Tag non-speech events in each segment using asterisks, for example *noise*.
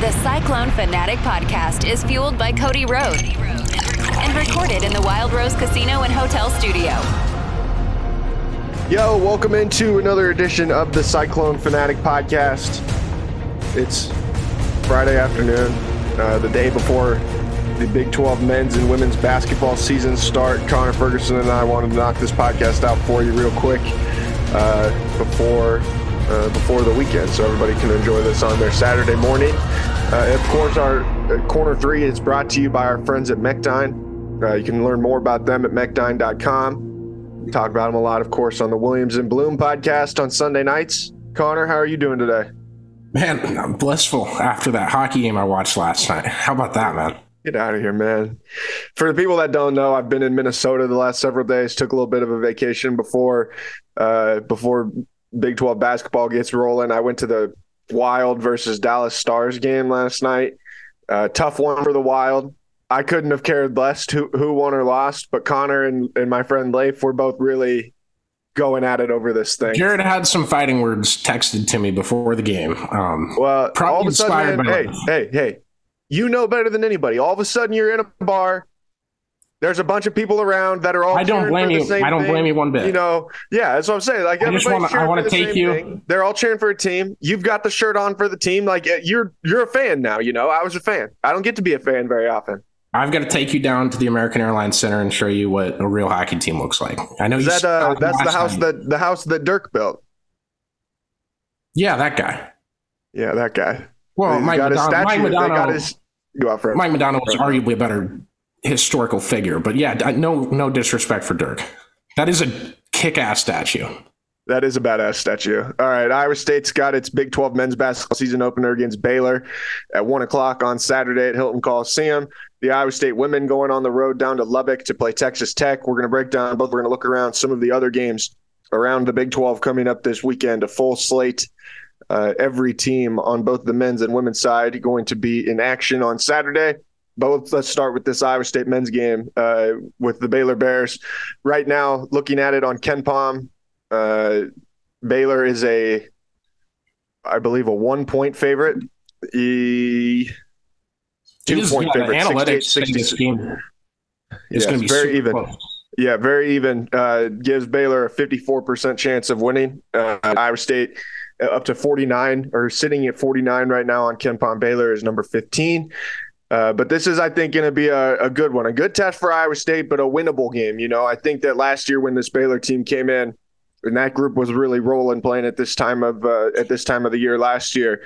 The Cyclone Fanatic podcast is fueled by Cody Road and recorded in the Wild Rose Casino and Hotel Studio. Yo, welcome into another edition of the Cyclone Fanatic podcast. It's Friday afternoon, uh, the day before the Big 12 men's and women's basketball season start. Connor Ferguson and I wanted to knock this podcast out for you real quick uh, before uh, before the weekend, so everybody can enjoy this on their Saturday morning. Uh, of course, our uh, corner three is brought to you by our friends at Mechdyne. Uh, you can learn more about them at mechdyne.com. We talk about them a lot, of course, on the Williams and Bloom podcast on Sunday nights. Connor, how are you doing today? Man, I'm blissful after that hockey game I watched last night. How about that, man? Get out of here, man. For the people that don't know, I've been in Minnesota the last several days. Took a little bit of a vacation before uh, before Big 12 basketball gets rolling. I went to the Wild versus Dallas Stars game last night. Uh, tough one for the Wild. I couldn't have cared less who, who won or lost, but Connor and, and my friend Leif were both really going at it over this thing. Jared had some fighting words texted to me before the game. Um, Well, probably all of a inspired sudden, hey, hey, hey, you know better than anybody. All of a sudden, you're in a bar. There's a bunch of people around that are all. I don't blame you. I don't thing. blame you one bit. You know, yeah, that's what I'm saying. Like I just everybody's wanna- I wanna take you- thing. They're all cheering for a team. You've got the shirt on for the team. Like uh, you're you're a fan now. You know, I was a fan. I don't get to be a fan very often. I've got to take you down to the American Airlines Center and show you what a real hockey team looks like. I know that uh, that's the house night. that the house that Dirk built? Yeah, that guy. Yeah, that guy. Well, He's Mike got his Modano, Mike statue. Got Modano, his. Go out for Mike Modano was arguably a better historical figure, but yeah, no, no disrespect for Dirk. That is a kick-ass statue. That is a badass statue. All right. Iowa State's got its Big 12 men's basketball season opener against Baylor at one o'clock on Saturday at Hilton Coliseum. The Iowa State women going on the road down to Lubbock to play Texas Tech. We're going to break down both. We're going to look around some of the other games around the Big 12 coming up this weekend. A full slate. Uh, every team on both the men's and women's side going to be in action on Saturday. Both. Let's start with this Iowa State men's game uh, with the Baylor Bears. Right now, looking at it on KenPom, uh, Baylor is a, I believe, a one point favorite. E, two point yeah, favorite. analytics 68, say this 66. game is Yeah, going to be very even. close. Yeah, very even. Uh, gives Baylor a 54% chance of winning. Uh, Iowa State uh, up to 49 or sitting at 49 right now on KenPom. Baylor is number 15. Uh, but this is, I think, going to be a, a good one, a good test for Iowa State, but a winnable game. You know, I think that last year when this Baylor team came in, and that group was really rolling, playing at this time of uh, at this time of the year last year.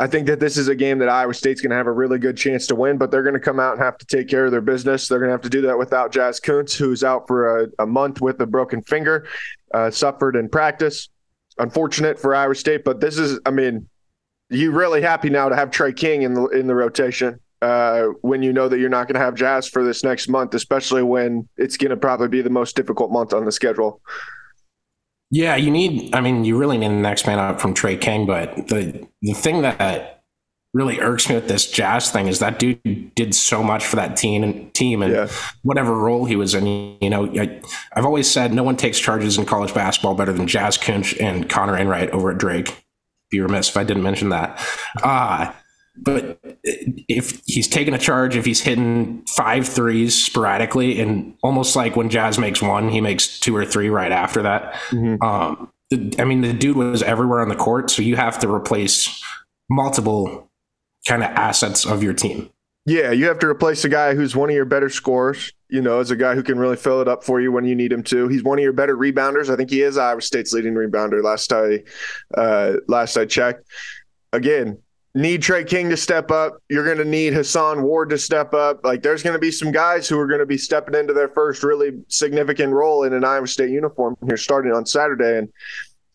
I think that this is a game that Iowa State's going to have a really good chance to win, but they're going to come out and have to take care of their business. They're going to have to do that without Jazz Kunc, who's out for a, a month with a broken finger, uh, suffered in practice. Unfortunate for Iowa State, but this is, I mean, you really happy now to have Tre King in the in the rotation uh, when you know that you're not going to have Jazz for this next month, especially when it's going to probably be the most difficult month on the schedule. Yeah, you need. I mean, you really need the next man up from Tre King. But the the thing that really irks me with this Jazz thing is that dude did so much for that team and team and yeah. whatever role he was in. You know, I, have always said no one takes charges in college basketball better than Jazz Kunc and Connor Enright over at Drake. Be remiss if I didn't mention that. Uh, but if he's taking a charge, if he's hitting five threes sporadically, and almost like when Jazz makes one, he makes two or three right after that. Mm-hmm. Um, the, I mean, the dude was everywhere on the court, so you have to replace multiple kind of assets of your team. Yeah, you have to replace a guy who's one of your better scorers. You know, as a guy who can really fill it up for you when you need him to. He's one of your better rebounders. I think he is Iowa State's leading rebounder. Last I uh, last I checked. Again, need Tre King to step up. You're going to need Hason Ward to step up. Like there's going to be some guys who are going to be stepping into their first really significant role in an Iowa State uniform here starting on Saturday. And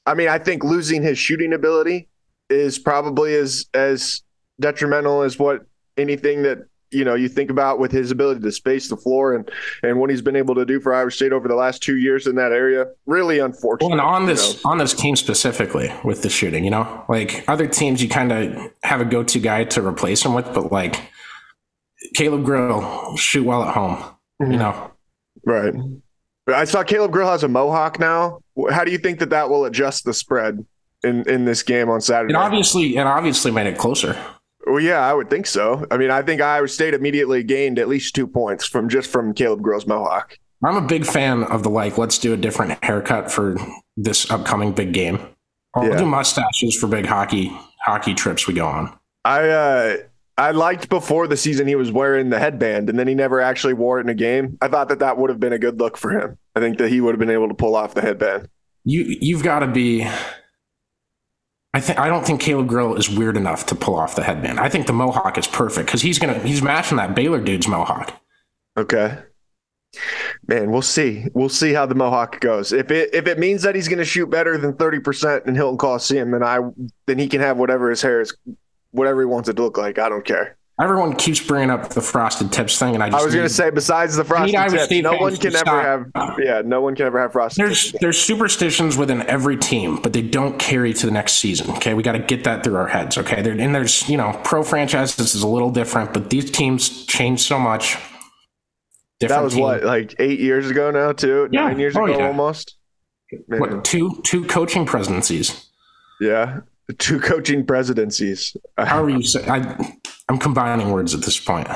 I mean, I think losing his shooting ability is probably as as detrimental as what anything that you know you think about with his ability to space the floor and and what he's been able to do for Iowa State over the last two years in that area. Really unfortunate. Well, and on this know. on this team specifically with the shooting, you know, like other teams, you kind of have a go to guy to replace him with, but like Caleb Grill shoot well at home, mm-hmm. you know. Right. I saw Caleb Grill has a mohawk now. How do you think that that will adjust the spread in in this game on Saturday? It obviously, it obviously made it closer. Well, yeah, I would think so. I mean, I think Iowa State immediately gained at least two points from just from Caleb Grill's mohawk. I'm a big fan of the like, let's do a different haircut for this upcoming big game. Yeah. do mustaches for big hockey hockey trips we go on. I uh I liked before the season he was wearing the headband and then he never actually wore it in a game. I thought that that would have been a good look for him. I think that he would have been able to pull off the headband. You you've got to be I think I don't think Caleb Grill is weird enough to pull off the headband. I think the mohawk is perfect because he's gonna he's matching that Baylor dude's mohawk. Okay. Man, we'll see. We'll see how the mohawk goes. If it if it means that he's going to shoot better than thirty percent in Hilton Coliseum, then I then he can have whatever his hair is, whatever he wants it to look like. I don't care. Everyone keeps bringing up the frosted tips thing, and I just I was going to say besides the frosted tips, no one can ever have yeah, no one can ever have frosted. There's tips. there's superstitions within every team, but they don't carry to the next season. Okay, we got to get that through our heads. Okay, there, and there's you know pro franchises is a little different, but these teams change so much. Different that was team. what like eight years ago now, too yeah. nine years oh, ago yeah. almost. Man. What two two coaching presidencies? Yeah, two coaching presidencies. How are you? I, I'm combining words at this point.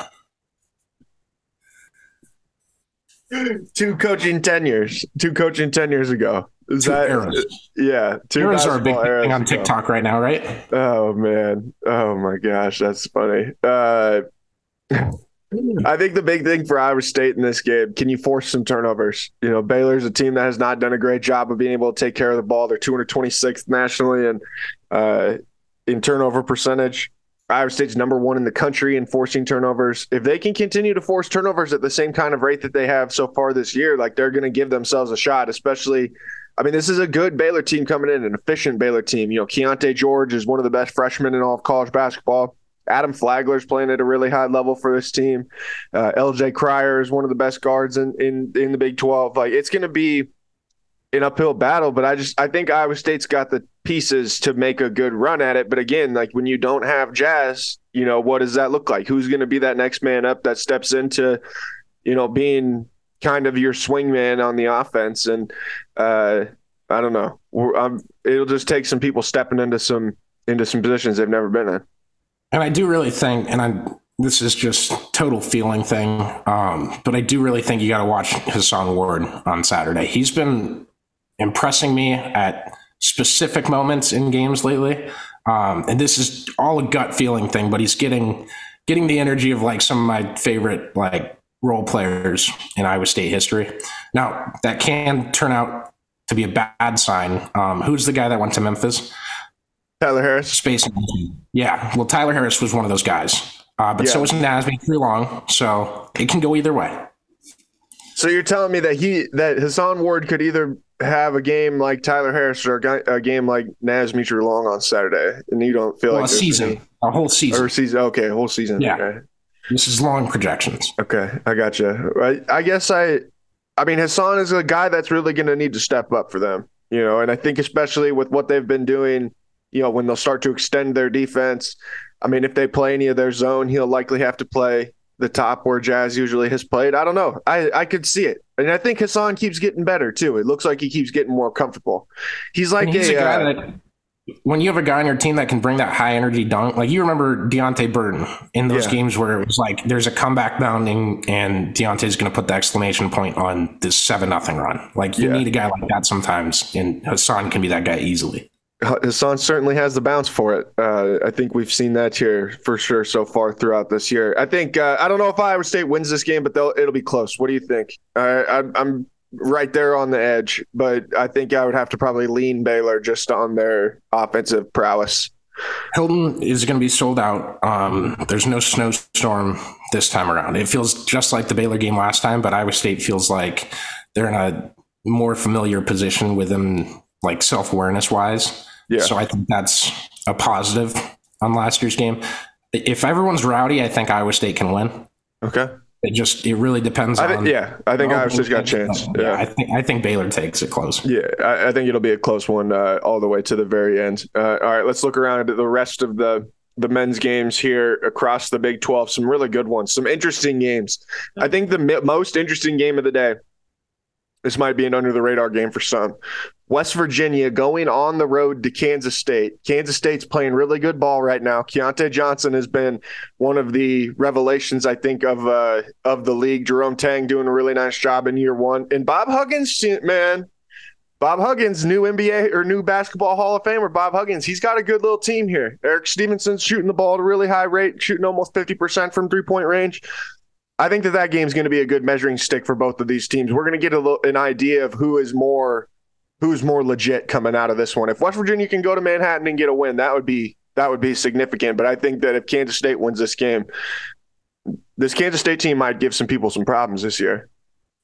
two coaching tenures, two coaching tenures ago. Is two that eras. yeah? Two eras are a big thing on TikTok ago. right now, right? Oh man! Oh my gosh, that's funny. Uh, *laughs* I think the big thing for Iowa State in this game, can you force some turnovers? You know, Baylor's a team that has not done a great job of being able to take care of the ball. They're 226th nationally and uh, in turnover percentage. Iowa State's number one in the country in forcing turnovers. If they can continue to force turnovers at the same kind of rate that they have so far this year, like they're going to give themselves a shot, especially. I mean, this is a good Baylor team coming in, an efficient Baylor team. You know, Keyonte George is one of the best freshmen in all of college basketball. Adam Flagler's playing at a really high level for this team. Uh, LJ Cryer is one of the best guards in in, in the Big 12. Like it's going to be an uphill battle, but I just I think Iowa State's got the pieces to make a good run at it. But again, like when you don't have Jazz, you know, what does that look like? Who's going to be that next man up that steps into, you know, being kind of your swing man on the offense? And uh, I don't know. it'll just take some people stepping into some into some positions they've never been in. And I do really think, and I this is just total feeling thing, um, but I do really think you got to watch Hason Ward on Saturday. He's been impressing me at specific moments in games lately, um, and this is all a gut feeling thing. But he's getting getting the energy of like some of my favorite like role players in Iowa State history. Now that can turn out to be a bad sign. Um, who's the guy that went to Memphis? Tyler Harris. Space. Yeah. Well, Tyler Harris was one of those guys. Uh, but yeah. so was Naz Mitrou-Long. So it can go either way. So you're telling me that he that Hason Ward could either have a game like Tyler Harris or a, game like Naz Mitrou-Long on Saturday, and you don't feel well, like a season, any, a whole season, or season. Okay, whole season. Yeah. Okay. This is long projections. Okay, I got you. I, I guess I, I mean, Hason is a guy that's really going to need to step up for them, you know, and I think especially with what they've been doing you know, when they'll start to extend their defense. I mean, if they play any of their zone, he'll likely have to play the top where Jazz usually has played. I don't know. I, I could see it. And I think Hason keeps getting better too. It looks like he keeps getting more comfortable. He's like he's a, a, guy uh, that when you have a guy on your team that can bring that high energy dunk, like you remember Deonte Burton in those yeah. games where it was like there's a comeback bounding and Deonte's going to put the exclamation point on this seven nothing run. Like you yeah. need a guy like that sometimes, and Hason can be that guy easily. Hason certainly has the bounce for it. Uh, I think we've seen that here for sure so far throughout this year. I think uh, I don't know if Iowa State wins this game, but it'll be close. What do you think? I, I'm right there on the edge, but I think I would have to probably lean Baylor just on their offensive prowess. Hilton is going to be sold out. Um, there's no snowstorm this time around. It feels just like the Baylor game last time, but Iowa State feels like they're in a more familiar position with them, like self awareness wise. Yeah. So I think that's a positive on last year's game. If everyone's rowdy, I think Iowa State can win. Okay. It just it really depends I on. Yeah, I think Iowa State's got a chance. Yeah. yeah. I think I think Baylor takes it close. Yeah, I, I think it'll be a close one uh, all the way to the very end. Uh, all right, let's look around at the rest of the the men's games here across the Big 12. Some really good ones, some interesting games. I think the most interesting game of the day this might be an under the radar game for some. West Virginia going on the road to Kansas State. Kansas State's playing really good ball right now. Keyontae Johnson has been one of the revelations, I think, of uh, of the league. Jerome Tang doing a really nice job in year one, and Bob Huggins, man, Bob Huggins, new NBA or new basketball Hall of Famer, Bob Huggins, he's got a good little team here. Erik Stevenson's shooting the ball at a really high rate, shooting almost 50% from three point range. I think that that game is going to be a good measuring stick for both of these teams. We're going to get a little, an idea of who is more who's more legit coming out of this one. If West Virginia can go to Manhattan and get a win, that would be that would be significant. But I think that if Kansas State wins this game, this Kansas State team might give some people some problems this year.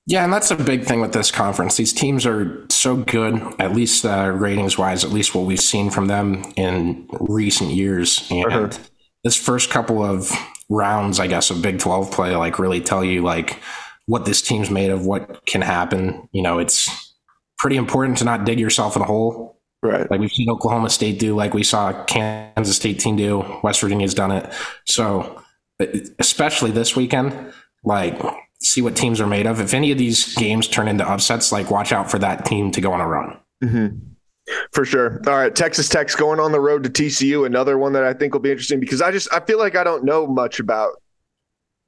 Yeah, and that's a big thing with this conference. These teams are so good, at least uh, ratings wise, at least what we've seen from them in recent years. And uh-huh. this first couple of rounds, I guess, of Big 12 play, like really tell you like what this team's made of, what can happen. You know, it's pretty important to not dig yourself in a hole. Right. Like we've seen Oklahoma State do, like we saw Kansas State team do. West Virginia's done it. So, especially this weekend, like see what teams are made of. If any of these games turn into upsets, like watch out for that team to go on a run. Mm-hmm. For sure. All right, Texas Tech's going on the road to TCU. Another one that I think will be interesting because I just I feel like I don't know much about.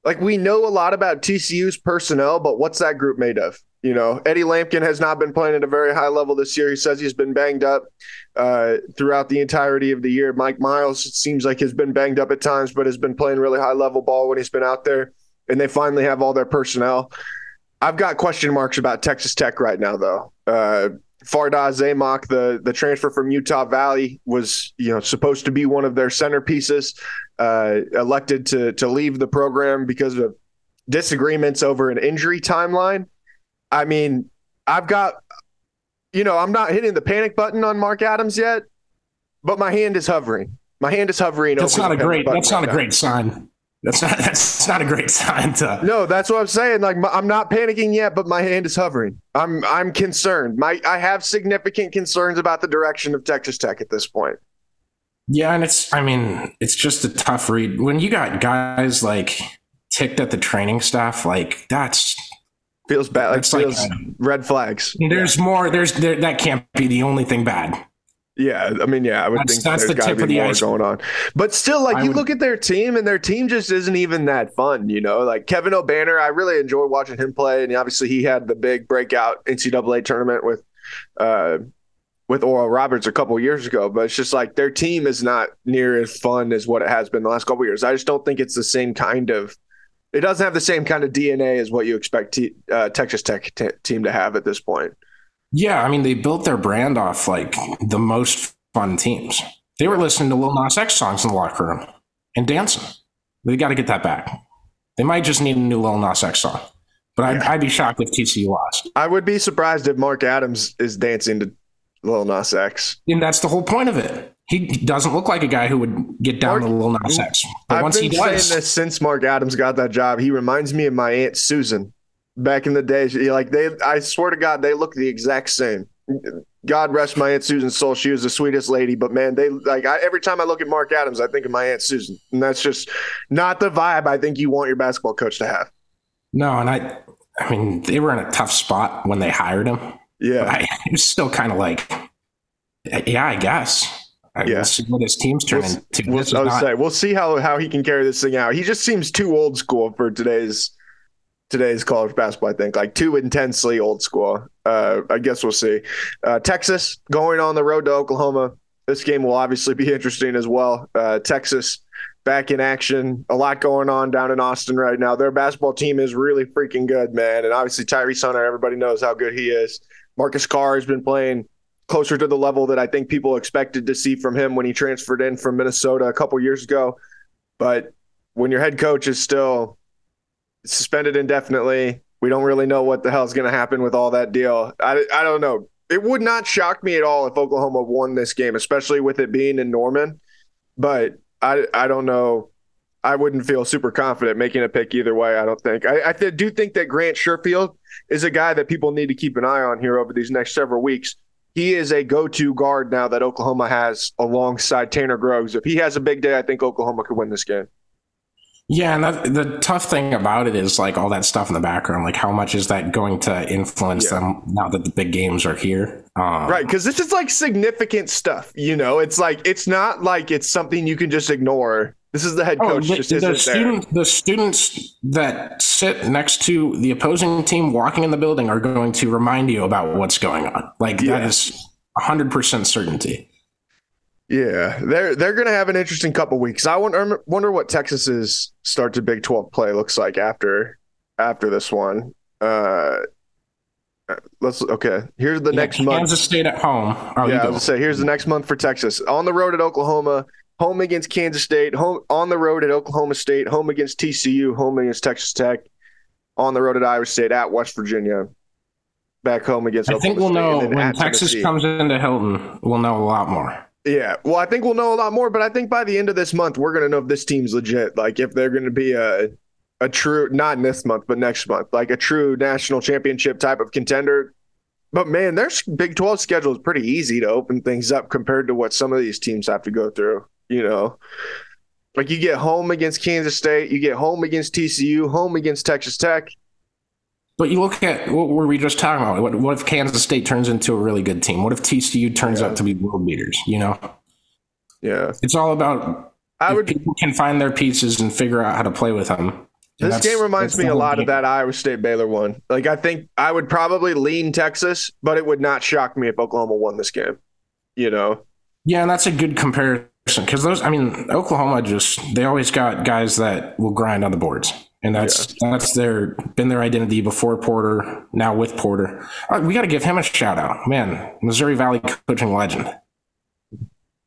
Like we know a lot about TCU's personnel, but what's that group made of? You know, Eddie Lampkin has not been playing at a very high level this year. He says he's been banged up uh, throughout the entirety of the year. Mike Miles it seems like has been banged up at times, but has been playing really high level ball when he's been out there. And they finally have all their personnel. I've got question marks about Texas Tech right now, though. Uh, Fardaws Aimaq, the the transfer from Utah Valley, was you know supposed to be one of their centerpieces. Uh, elected to to leave the program because of disagreements over an injury timeline. I mean, I've got, you know, I'm not hitting the panic button on Mark Adams yet, but my hand is hovering. My hand is hovering. That's not a great. That's not a great sign. That's not *laughs* that's not a great sign to. No, that's what I'm saying. Like I'm not panicking yet, but my hand is hovering. I'm I'm concerned. My I have significant concerns about the direction of Texas Tech at this point. Yeah, and it's I mean it's just a tough read when you got guys like ticked at the training staff. Like that's feels bad. Like feels like red flags. There's yeah. more. There's there, that can't be the only thing bad. Yeah, I mean, yeah, I would that's, think that's there's got to be more ice. going on. But still, like I you would, look at their team, and their team just isn't even that fun. You know, like Kevin Obanor, I really enjoy watching him play, and obviously he had the big breakout NCAA tournament with, uh, with Oral Roberts a couple years ago. But it's just like their team is not near as fun as what it has been the last couple years. I just don't think it's the same kind of. It doesn't have the same kind of DNA as what you expect t- uh, Texas Tech t- team to have at this point. Yeah, I mean, they built their brand off like the most fun teams. They were listening to Lil Nas X songs in the locker room and dancing. They got to get that back. They might just need a new Lil Nas X song, but I'd, I'd be shocked if TCU lost. I would be surprised if Mark Adams is dancing to Lil Nas X. And that's the whole point of it. He doesn't look like a guy who would get down Mark, to Lil Nas X. But I've once been he does, saying this since Mark Adams got that job. He reminds me of my aunt Susan back in the day. Like they, I swear to God, they look the exact same. God rest my aunt Susan's soul. She was the sweetest lady, but man, they like I, every time I look at Mark Adams, I think of my aunt Susan, and that's just not the vibe I think you want your basketball coach to have. No, and I, I mean, they were in a tough spot when they hired him. Yeah, I, it was still kind of like, yeah, I guess. I yeah. see what his team's turning we'll, to. We'll, not... say, we'll see how how he can carry this thing out. He just seems too old school for today's today's college basketball. I think like too intensely old school. Uh, I guess we'll see. Uh, Texas going on the road to Oklahoma. This game will obviously be *laughs* interesting as well. Uh, Texas back in action. A lot going on down in Austin right now. Their basketball team is really freaking good, man. And obviously Tyrese Hunter, everybody knows how good he is. Marcus Carr has been playing closer to the level that I think people expected to see from him when he transferred in from Minnesota a couple years ago. But when your head coach is still suspended indefinitely. We don't really know what the hell's going to happen with all that deal. I, I don't know. It would not shock me at all if Oklahoma won this game, especially with it being in Norman. But I, I don't know. I wouldn't feel super confident making a pick either way. I don't think. I, I do think that Grant Sherfield is a guy that people need to keep an eye on here over these next several weeks. He is a go-to guard now that Oklahoma has alongside Tanner Groves. If he has a big day, I think Oklahoma could win this game. Yeah, and that, the tough thing about it is like all that stuff in the background. Like, how much is that going to influence yeah. them now that the big games are here? Um, right, because this is like significant stuff. You know, it's like it's not like it's something you can just ignore. This is the head oh, coach. Oh, the, the, student, the students that sit next to the opposing team walking in the building are going to remind you about what's going on. Like yeah. that is hundred percent certainty. Yeah, they're they're going to have an interesting couple weeks. I wonder wonder what Texas's start to Big Twelve play looks like after after this one. Uh, let's okay. Here's the yeah, next Kansas month. Kansas State at home. Oh, yeah, I was say here's the next month for Texas. On the road at Oklahoma, home against Kansas State, home on the road at Oklahoma State, home against TCU, home against Texas Tech, on the road at Iowa State, at West Virginia, back home against. Oklahoma. I think we'll know when Texas Tennessee. comes into Hilton. We'll know a lot more. Yeah, well, I think we'll know a lot more, but I think by the end of this month, we're to know if this team's legit. Like, if they're to be a a true, not in this month, but next month, like a true national championship type of contender. But man, their Big 12 schedule is pretty easy to open things up compared to what some of these teams have to go through. You know, like you get home against Kansas State, you get home against TCU, home against Texas Tech. But you look at what were we just talking about? What, what if Kansas State turns into a really good team? What if TCU turns yeah. out to be world beaters? You know, yeah, it's all about I would people can find their pieces and figure out how to play with them. This game reminds me a lot game. of that Iowa State Baylor one. Like I think I would probably lean Texas, but it would not shock me if Oklahoma won this game. You know. Yeah, and that's a good comparison because those. I mean, Oklahoma just they always got guys that will grind on the boards and that's yeah. that's their been their identity before Porter. Now with Porter, right, we got to give him a shout out, man. Missouri Valley coaching legend,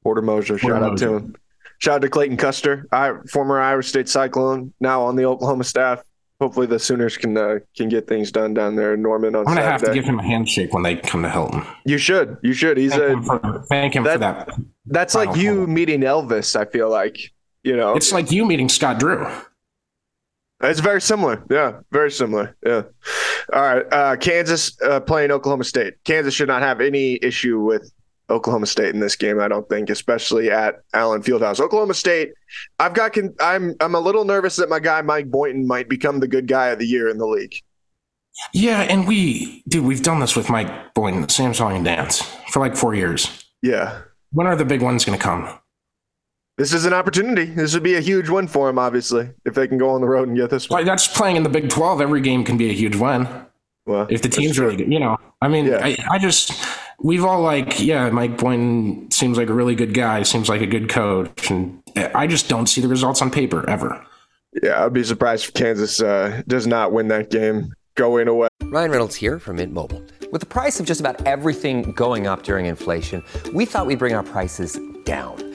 Porter Moser. Porter shout Moser. out to him. Shout out to Clayton Custer, I, former Iowa State Cyclone, now on the Oklahoma staff. Hopefully, the Sooners can uh, can get things done down there in Norman on I'm gonna Saturday. have to give him a handshake when they come to Hilton. You should. You should. He's thank a him for, thank him that, for that. That's like you meeting Elvis. I feel like you know. It's like you meeting Scott Drew. It's very similar. Yeah, very similar. Yeah. All right. Uh, Kansas uh, playing Oklahoma State. Kansas should not have any issue with Oklahoma State in this game. I don't think, especially at Allen Fieldhouse. Oklahoma State. I've got. Con- I'm. I'm a little nervous that my guy Mike Boynton might become the good guy of the year in the league. Yeah, and we, dude, we've done this with Mike Boynton, same song and dance for like four years. Yeah. When are the big ones going to come? This is an opportunity. This would be a huge win for him, obviously, if they can go on the road and get this one. that's playing in the Big 12. Every game can be a huge win. Well, if the team's really good, you know, I mean, yeah. I, I just, we've all like, yeah, Mike Boynton seems like a really good guy, seems like a good coach. And I just don't see the results on paper ever. Yeah, I'd be surprised if Kansas uh, does not win that game going away. Ryan Reynolds here from Mint Mobile. With the price of just about everything going up during inflation, we thought we'd bring our prices down.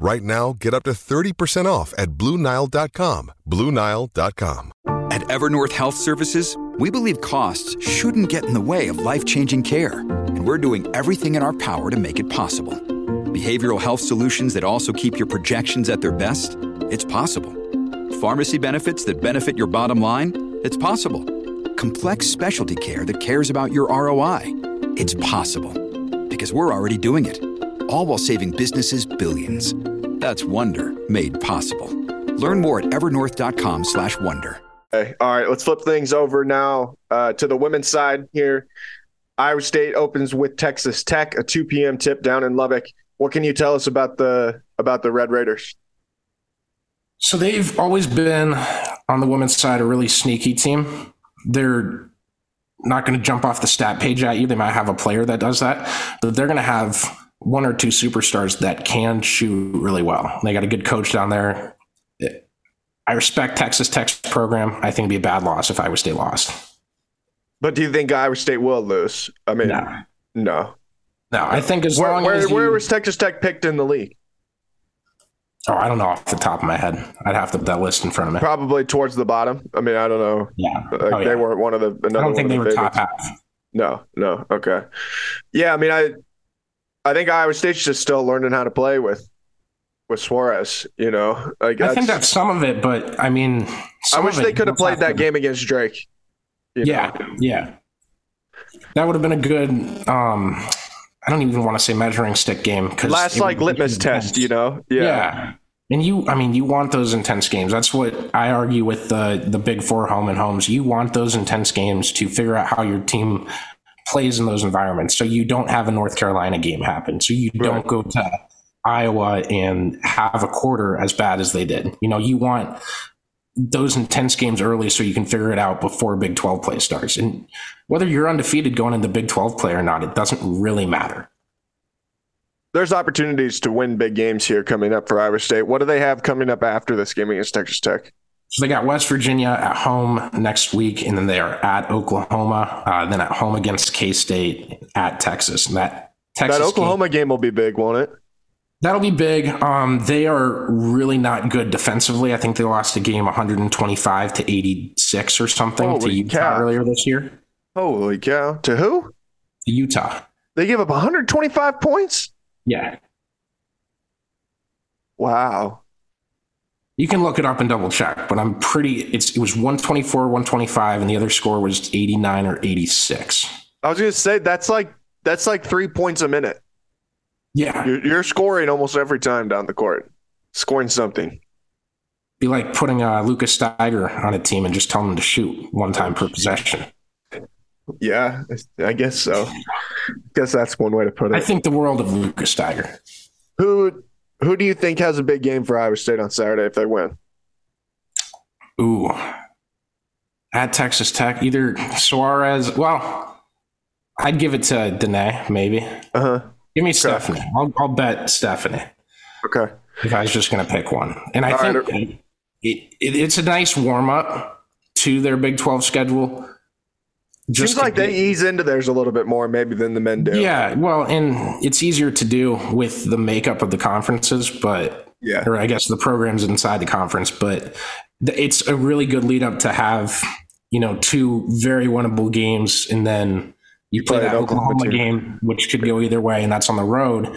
Right now, get up to 30% off at BlueNile.com. BlueNile.com. At Evernorth Health Services, we believe costs shouldn't get in the way of life changing care, and we're doing everything in our power to make it possible. Behavioral health solutions that also keep your projections at their best? It's possible. Pharmacy benefits that benefit your bottom line? It's possible. Complex specialty care that cares about your ROI? It's possible. Because we're already doing it all while saving businesses billions. That's Wonder made possible. Learn more at evernorth.com/wonder. Okay. All right, let's flip things over now uh, to the women's side here. Iowa State opens with Texas Tech, a 2 p.m. tip down in Lubbock. What can you tell us about the about the Red Raiders? So they've always been on the women's side a really sneaky team. They're not going to jump off the stat page at you. They might have a player that does that, but they're going to have one or two superstars that can shoot really well. They got a good coach down there. I respect Texas Tech's program. I think it'd be a bad loss if Iowa State lost. But do you think Iowa State will lose? I mean, no. No. No, I think as where, long where, as you, where was Texas Tech picked in the league? Oh, I don't know off the top of my head. I'd have to put that list in front of me. Probably towards the bottom. I mean, I don't know. Yeah. Like, Oh, yeah. They weren't one of the. I don't think they were top half. No, no. Okay. Yeah, I mean, I, I think Iowa State's just still learning how to play with, with Soares. You know, like I think that's some of it, but I mean, I wish they could have played that game against Drake. you know? Yeah, yeah. That would have been a good. um I don't even want to say measuring stick game because Last like litmus test. You know. Yeah. Yeah. And you, I mean, you want those intense games. That's what I argue with the the big four home and homes. You want those intense games to figure out how your team plays in those environments, so you don't have a North Carolina game happen. So you don't go to Iowa and have a quarter as bad as they did. You know, you want those intense games early so you can figure it out before Big 12 play starts. And whether you're undefeated going into Big 12 play or not, it doesn't really matter. There's opportunities to win big games here coming up for Iowa State. What do they have coming up after this game against Texas Tech? So they got West Virginia at home next week, and then they are at Oklahoma, uh, then at home against K State, at Texas. And that Texas that Oklahoma game will be big, won't it? that'll be big. Um, they are really not good defensively. I think they lost a game 125 to 86 or something to Utah cow. earlier this year. Holy cow! To who? Utah. They give up 125 points. Yeah. Wow. You can look it up and double check, but I'm pretty. It's it was 124, 125, and the other score was 89 or 86. I was gonna say that's like that's like three points a minute. Yeah, You're, you're scoring almost every time down the court, scoring something. be like putting uh, Lucas Steiger on a team and just telling him to shoot one time per possession. Yeah, I guess so. I guess that's one way to put it. I think the world of Lucas Steiger. Who who do you think has a big game for Iowa State on Saturday if they win? Ooh, at Texas Tech, either Soares. Well, I'd give it to Denae, maybe. Uh huh. Give me Stephanie. I'll, I'll bet Stephanie. Okay. if I was just going to pick one. And I All think right. it, it, it's a nice warm up to their Big 12 schedule. Seems to like they ease into theirs a little bit more maybe than the men do. Yeah, well, and it's easier to do with the makeup of the conferences, but Yeah. or I guess the programs inside the conference, but it's a really good lead up to have you know two very winnable games, and then you play play that Oklahoma Oklahoma game, which could go either way, and that's on the road.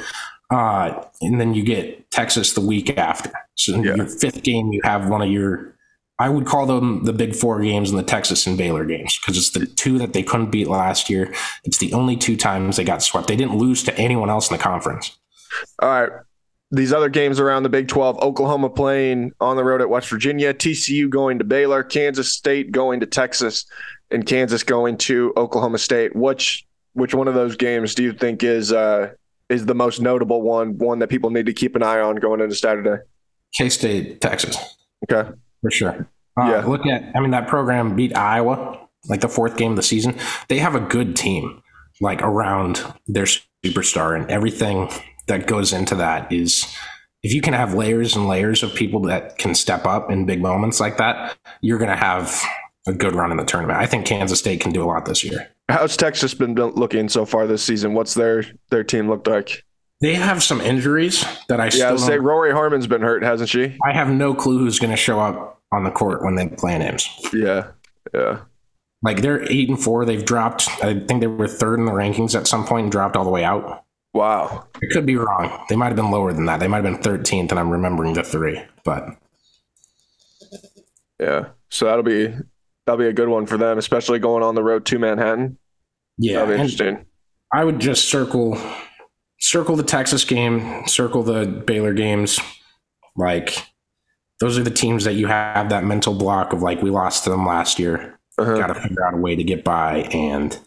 Uh, and then you get Texas the week after. So Yeah. your fifth game, you have one of your I would call them the big four games and the Texas and Baylor games because it's the two that they couldn't beat last year. It's the only two times they got swept. They didn't lose to anyone else in the conference. All right. These other games around the Big 12 Oklahoma playing on the road at West Virginia, TCU going to Baylor, Kansas State going to Texas, and Kansas going to Oklahoma State. Which which one of those games do you think is uh, is the most notable one, one that people need to keep an eye on going into Saturday? K State, Texas. Okay for sure. Uh, yeah. Look at, I mean, that program beat Iowa, like the fourth game of the season. They have a good team, like around their superstar, and everything that goes into that is if you can have layers and layers of people that can step up in big moments like that, you're going to have a good run in the tournament. I think Kansas State can do a lot this year. How's Texas been looking so far this season? What's their their team looked like? They have some injuries that I yeah, say Rori Harmon's been hurt, hasn't she? I have no clue who's going to show up on the court when they play names. Yeah, yeah. Like they're eight and four. They've dropped. I think they were third in the rankings at some point and dropped all the way out. Wow. I could be wrong. They might have been lower than that. They might have been 13th, and I'm remembering the three. But yeah, so that'll be that'll be a good one for them, especially going on the road to Manhattan. Yeah, that'll be interesting. I would just circle circle the Texas game, circle the Baylor games. Like those are the teams that you have that mental block of like we lost to them last year. Uh-huh. Got to figure out a way to get by. And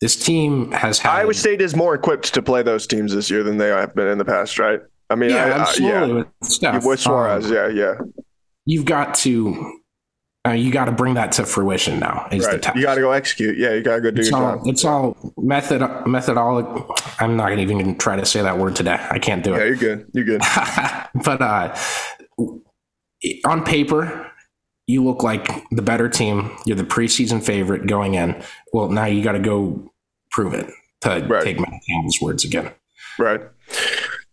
this team has had Iowa State is more equipped to play those teams this year than they have been in the past, right? I mean, yeah, I, absolutely. I, yeah. With, Soares, um, yeah, yeah. You've got to uh, you got to bring that to fruition now. Is right. the task. You got to go execute. Yeah, you got to go do it's your all, job. It's all method methodology. I'm not even going to try to say that word today. I can't do it. Yeah, you're good. You're good. *laughs* but uh, on paper, you look like the better team. You're the preseason favorite going in. Well, now you got to go prove it. To right. take Matt Campbell's words again. Right.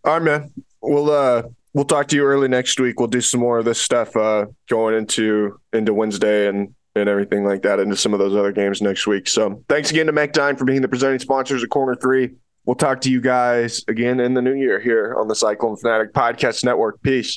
All right, man. We'll uh we'll talk to you early next week. We'll do some more of this stuff uh, going into into Wednesday and and everything like that into some of those other games next week. So thanks again to Mechdyne for being the presenting sponsors of Corner Three. We'll talk to you guys again in the new year here on the Cyclone Fanatic Podcast Network. Peace.